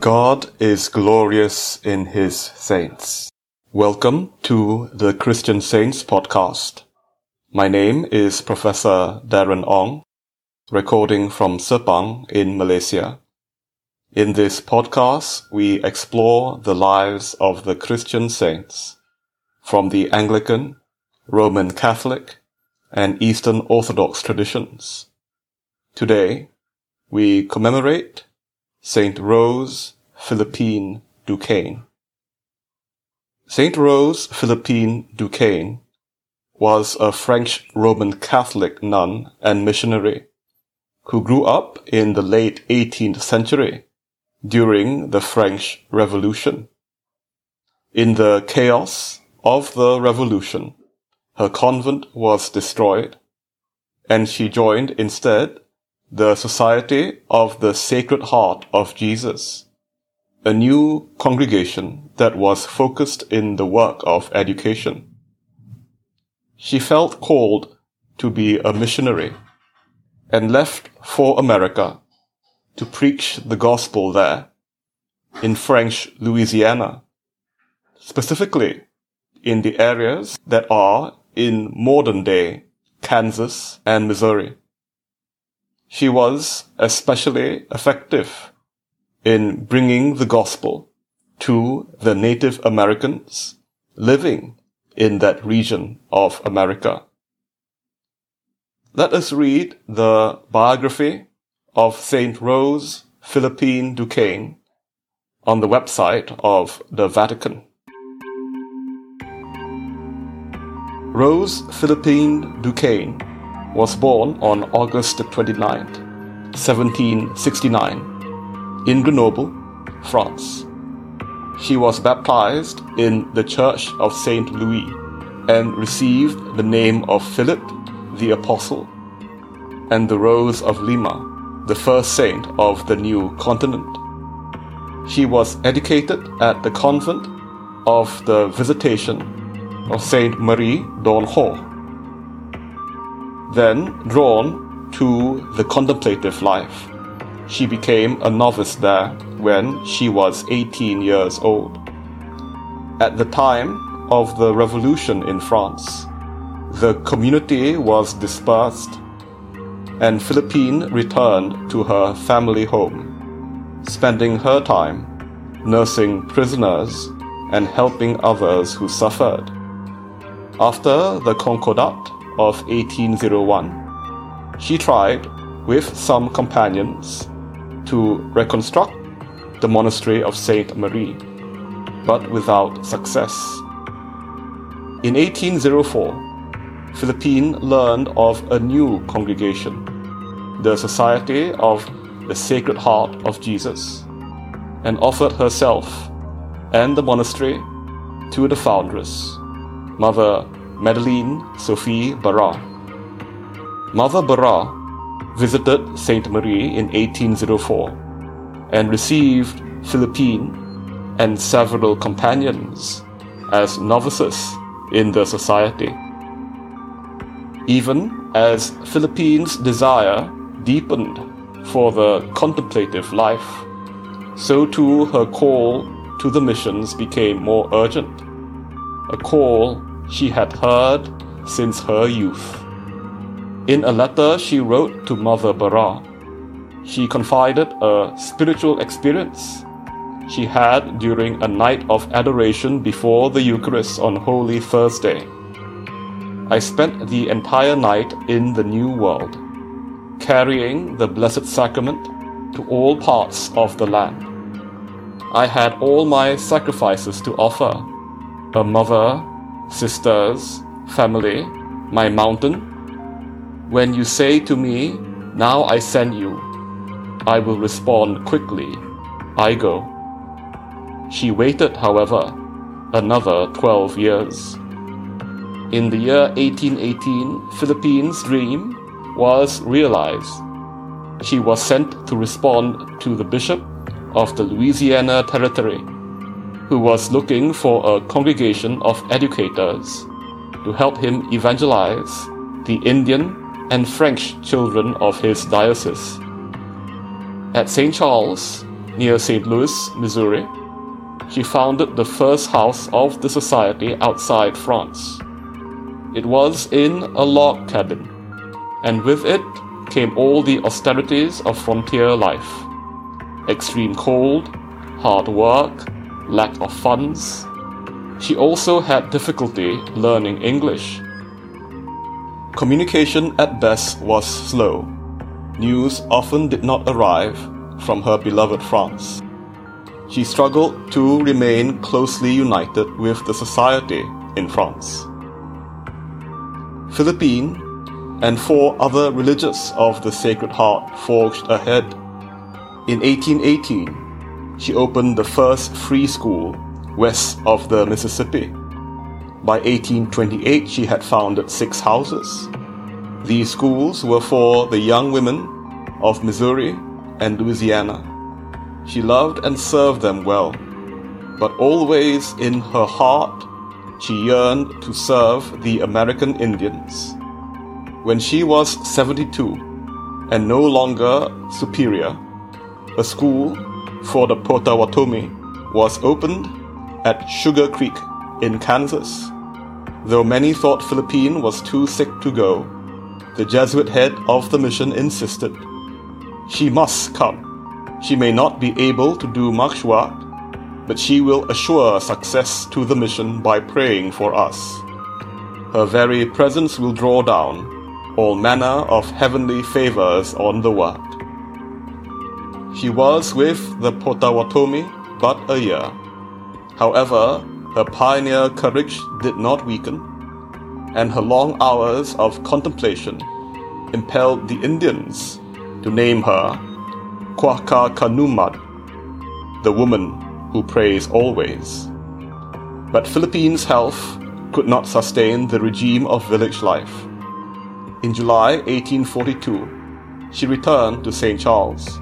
God is glorious in his saints. Welcome to the Christian Saints podcast. My name is Professor Darren Ong, recording from Sepang in Malaysia. In this podcast, we explore the lives of the Christian saints from the Anglican, Roman Catholic, and Eastern Orthodox traditions. Today, we commemorate Saint Rose Philippine Duchesne. Saint Rose Philippine Duchesne was a French Roman Catholic nun and missionary who grew up in the late 18th century during the French Revolution. In the chaos of the revolution, her convent was destroyed and she joined instead the Society of the Sacred Heart of Jesus, a new congregation that was focused in the work of education. She felt called to be a missionary and left for America to preach the gospel there in French Louisiana, specifically in the areas that are in modern day Kansas and Missouri. She was especially effective in bringing the gospel to the Native Americans living in that region of America. Let us read the biography of Saint Rose Philippine Duchesne on the website of the Vatican. Rose Philippine Duchesne was born on August 29, 1769, in Grenoble, France. She was baptized in the Church of Saint Louis and received the name of Philip the Apostle and the Rose of Lima, the first saint of the new continent. She was educated at the convent of the Visitation of Saint Marie d'Anjou then drawn to the contemplative life. She became a novice there when she was 18 years old. At the time of the revolution in France, the community was dispersed and Philippine returned to her family home, spending her time nursing prisoners and helping others who suffered. After the Concordat of 1801. She tried, with some companions, to reconstruct the monastery of Saint Marie, but without success. In 1804, Philippine learned of a new congregation, the Society of the Sacred Heart of Jesus, and offered herself and the monastery to the foundress, Mother Madeleine Sophie Barat. Mother Barat visited Saint Marie in 1804 and received Philippine and several companions as novices in the society. Even as Philippine's desire deepened for the contemplative life, so too her call to the missions became more urgent. A call she had heard since her youth. In a letter she wrote to Mother Barat, she confided a spiritual experience she had during a night of adoration before the Eucharist on Holy Thursday. I spent the entire night in the New World, carrying the Blessed Sacrament to all parts of the land. I had all my sacrifices to offer a mother, sisters, family, my mountain, when you say to me, Now I send you, I will respond quickly, I go. She waited, however, another 12 years. In the year 1818, Philippine's dream was realized. She was sent to respond to the bishop of the Louisiana Territory who was looking for a congregation of educators to help him evangelize the Indian and French children of his diocese. At St. Charles, near St. Louis, Missouri, she founded the first house of the society outside France. It was in a log cabin, and with it came all the austerities of frontier life extreme cold, hard work, lack of funds. She also had difficulty learning English. Communication at best was slow. News often did not arrive from her beloved France. She struggled to remain closely united with the society in France. Philippine and four other religious of the Sacred Heart forged ahead. In 1818, she opened the first free school west of the Mississippi. By 1828, she had founded six houses. These schools were for the young women of Missouri and Louisiana. She loved and served them well, but always in her heart she yearned to serve the American Indians. When she was 72 and no longer superior, a school for the Potawatomi was opened at Sugar Creek in Kansas. Though many thought Philippine was too sick to go, the Jesuit head of the mission insisted. She must come. She may not be able to do much work, but she will assure success to the mission by praying for us. Her very presence will draw down all manner of heavenly favors on the work. She was with the Potawatomi but a year. However, her pioneer courage did not weaken, and her long hours of contemplation impelled the Indians to name her Quahakanumad, the woman who prays always. But Philippine's health could not sustain the regime of village life. In July 1842, she returned to St. Charles,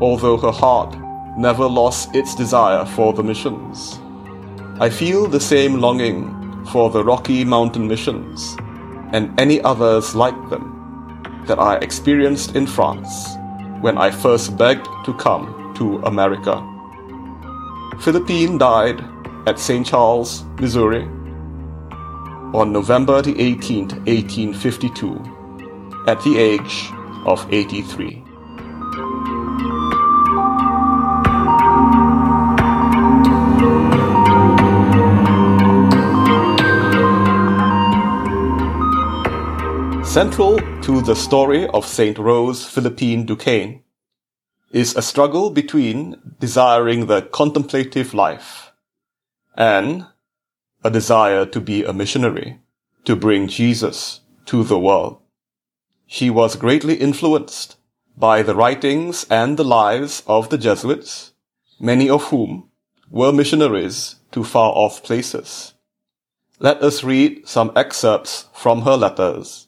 although her heart never lost its desire for the missions. I feel the same longing for the Rocky Mountain missions and any others like them that I experienced in France when I first begged to come to America. Philippine died at St. Charles, Missouri on November the 18th, 1852, at the age of 83. Central to the story of St. Rose Philippine Duchesne is a struggle between desiring the contemplative life and a desire to be a missionary, to bring Jesus to the world. She was greatly influenced by the writings and the lives of the Jesuits, many of whom were missionaries to far off places. Let us read some excerpts from her letters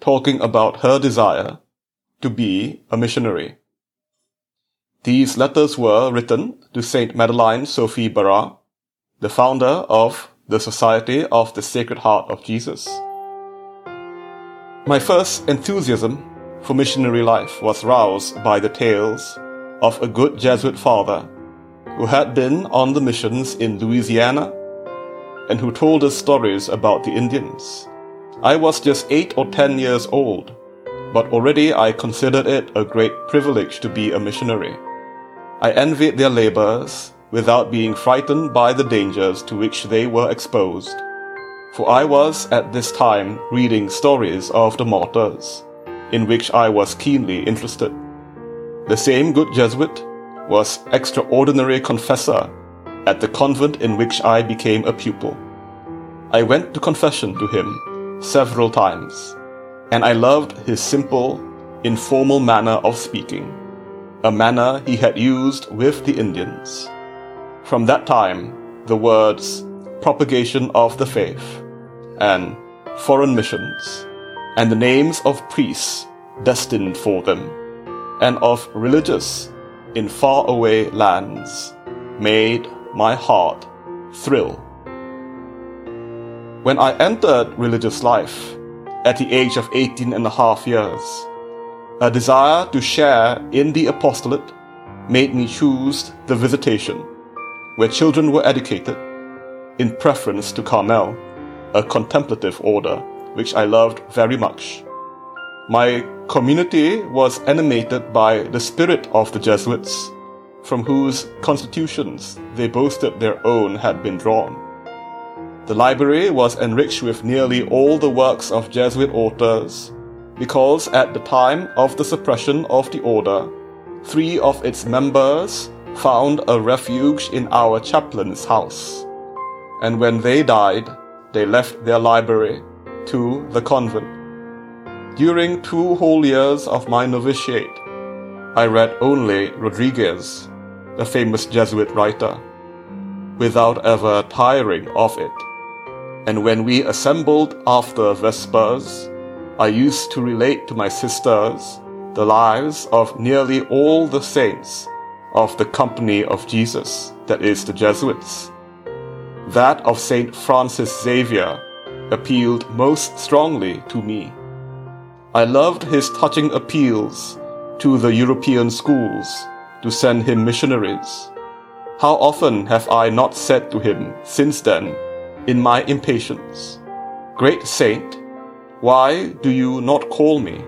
talking about her desire to be a missionary. These letters were written to Saint Madeleine Sophie Barat, the founder of the Society of the Sacred Heart of Jesus. My first enthusiasm for missionary life was roused by the tales of a good Jesuit father who had been on the missions in Louisiana and who told us stories about the Indians. I was just eight or ten years old, but already I considered it a great privilege to be a missionary. I envied their labors without being frightened by the dangers to which they were exposed. For I was at this time reading stories of the martyrs, in which I was keenly interested. The same good Jesuit was extraordinary confessor at the convent in which I became a pupil. I went to confession to him several times, and I loved his simple, informal manner of speaking, a manner he had used with the Indians. From that time, the words propagation of the faith and foreign missions, and the names of priests destined for them, and of religious in faraway lands, made my heart thrill when I entered religious life at the age of 18 and a half years. A desire to share in the apostolate made me choose the visitation, where children were educated, in preference to Carmel, a contemplative order which I loved very much. My community was animated by the spirit of the Jesuits, from whose constitutions they boasted their own had been drawn. The library was enriched with nearly all the works of Jesuit authors, because at the time of the suppression of the order, three of its members found a refuge in our chaplain's house. And when they died, they left their library to the convent. During two whole years of my novitiate, I read only Rodriguez, the famous Jesuit writer, without ever tiring of it. And when we assembled after Vespers, I used to relate to my sisters the lives of nearly all the saints of the Company of Jesus, that is, the Jesuits. That of Saint Francis Xavier appealed most strongly to me. I loved his touching appeals to the European schools to send him missionaries. How often have I not said to him since then, in my impatience, Great Saint, why do you not call me?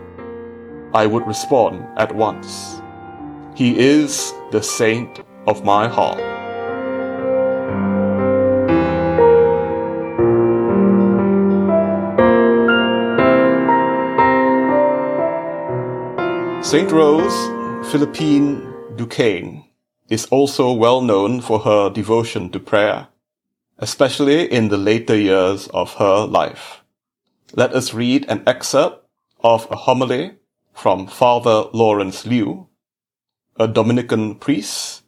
I would respond at once, He is the saint of my heart. St. Rose Philippine Duchesne is also well known for her devotion to prayer, especially in the later years of her life. Let us read an excerpt of a homily from Father Lawrence Lew, a Dominican priest,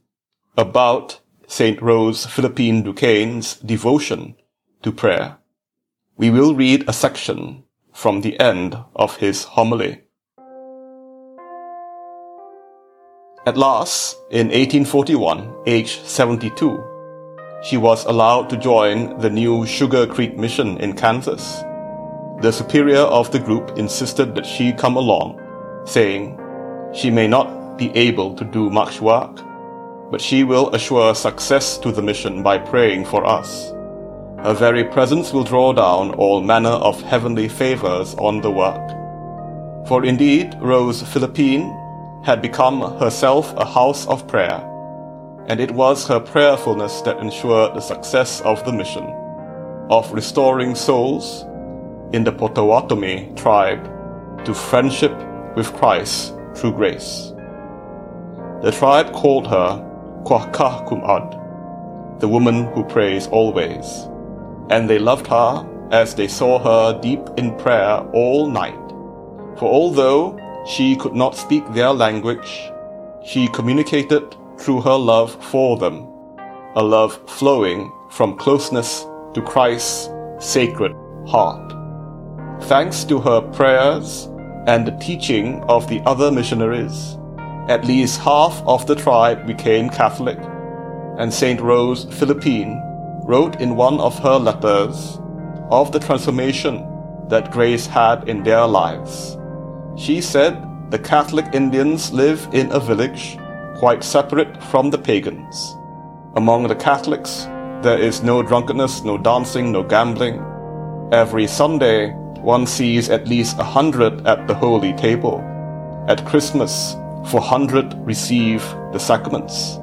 about St. Rose Philippine Duchesne's devotion to prayer. We will read a section from the end of his homily. At last, in 1841, aged 72, she was allowed to join the new Sugar Creek Mission in Kansas. The superior of the group insisted that she come along, saying, She may not be able to do much work, but she will assure success to the mission by praying for us. Her very presence will draw down all manner of heavenly favors on the work. For indeed, Rose Philippine had become herself a house of prayer, and it was her prayerfulness that ensured the success of the mission of restoring souls in the Potawatomi tribe to friendship with Christ through grace. The tribe called her Kwaka Kumad, the woman who prays always, and they loved her as they saw her deep in prayer all night. For although she could not speak their language. She communicated through her love for them, a love flowing from closeness to Christ's sacred heart. Thanks to her prayers and the teaching of the other missionaries, at least half of the tribe became Catholic, and St. Rose Philippine wrote in one of her letters of the transformation that grace had in their lives. She said the Catholic Indians live in a village quite separate from the pagans. Among the Catholics, there is no drunkenness, no dancing, no gambling. Every Sunday, one sees at least a hundred at the holy table. At Christmas, 400 receive the sacraments.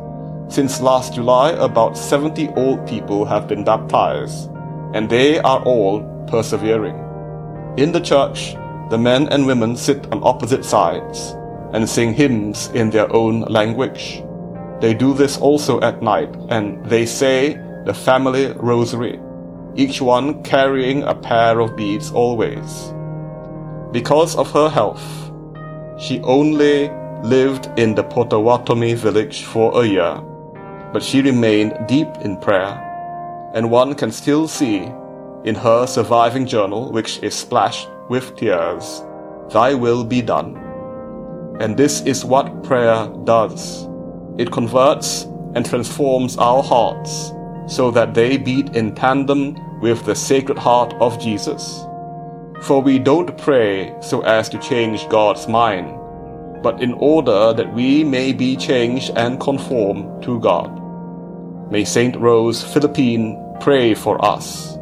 Since last July, about 70 old people have been baptized, and they are all persevering. In the church, the men and women sit on opposite sides and sing hymns in their own language. They do this also at night, and they say the family rosary, each one carrying a pair of beads always. Because of her health, she only lived in the Potawatomi village for a year, but she remained deep in prayer, and one can still see in her surviving journal, which is splashed with tears, Thy will be done. And this is what prayer does it converts and transforms our hearts so that they beat in tandem with the Sacred Heart of Jesus. For we don't pray so as to change God's mind, but in order that we may be changed and conform to God. May Saint Rose Philippine pray for us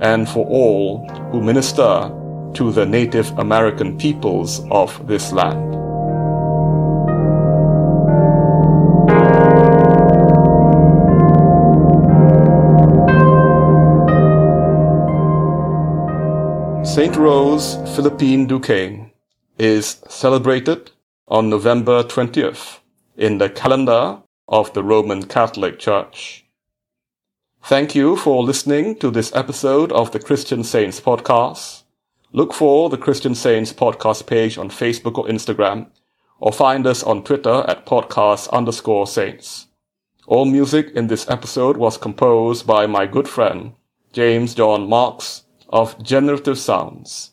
and for all who minister to the Native American peoples of this land. Saint Rose Philippine Duchesne is celebrated on November 20th in the calendar of the Roman Catholic Church. Thank you for listening to this episode of the Christian Saints podcast. Look for the Christian Saints podcast page on Facebook or Instagram, or find us on Twitter at podcast underscore saints. All music in this episode was composed by my good friend, James John Marks of Generative Sounds.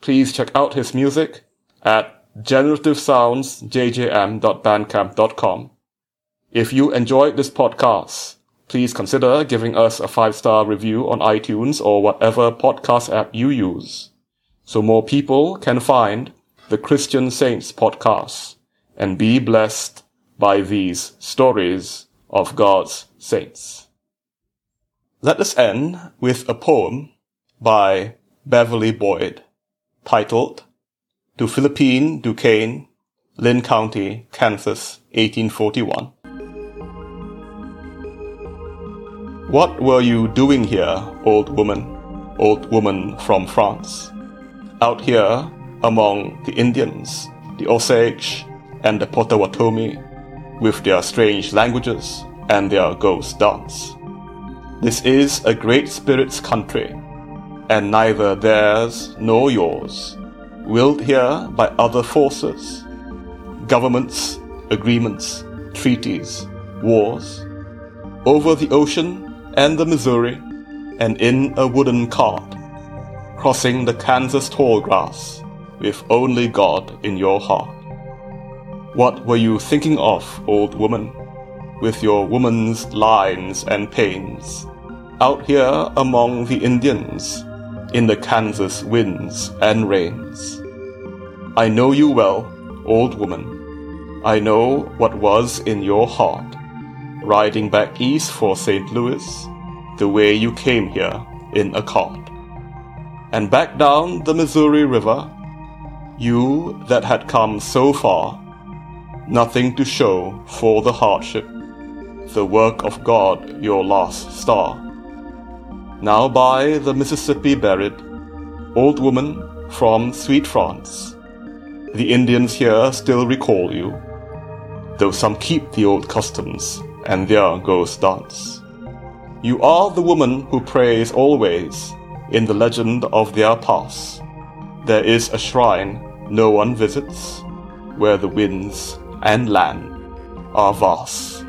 Please check out his music at generativesoundsjjm.bandcamp.com. If you enjoyed this podcast, please consider giving us a five star review on iTunes or whatever podcast app you use so more people can find the Christian Saints podcast and be blessed by these stories of God's saints. Let us end with a poem by Beverly Boyd titled To Philippine Duchesne, Linn County, Kansas, 1841. What were you doing here, old woman, old woman from France? Out here among the Indians, the Osage, and the Potawatomi, with their strange languages and their ghost dance. This is a great spirit's country, and neither theirs nor yours, willed here by other forces, governments, agreements, treaties, wars, over the ocean and the Missouri, and in a wooden cart, crossing the Kansas tall grass, with only God in your heart. What were you thinking of, old woman, with your woman's lines and pains, out here among the Indians, in the Kansas winds and rains? I know you well, old woman. I know what was in your heart riding back east for St. Louis, the way you came here in a cart. And back down the Missouri River, you that had come so far, nothing to show for the hardship, the work of God your last star. Now by the Mississippi buried, old woman from sweet France, the Indians here still recall you, though some keep the old customs and there goes dance. You are the woman who prays always in the legend of their past. There is a shrine no one visits, where the winds and land are vast.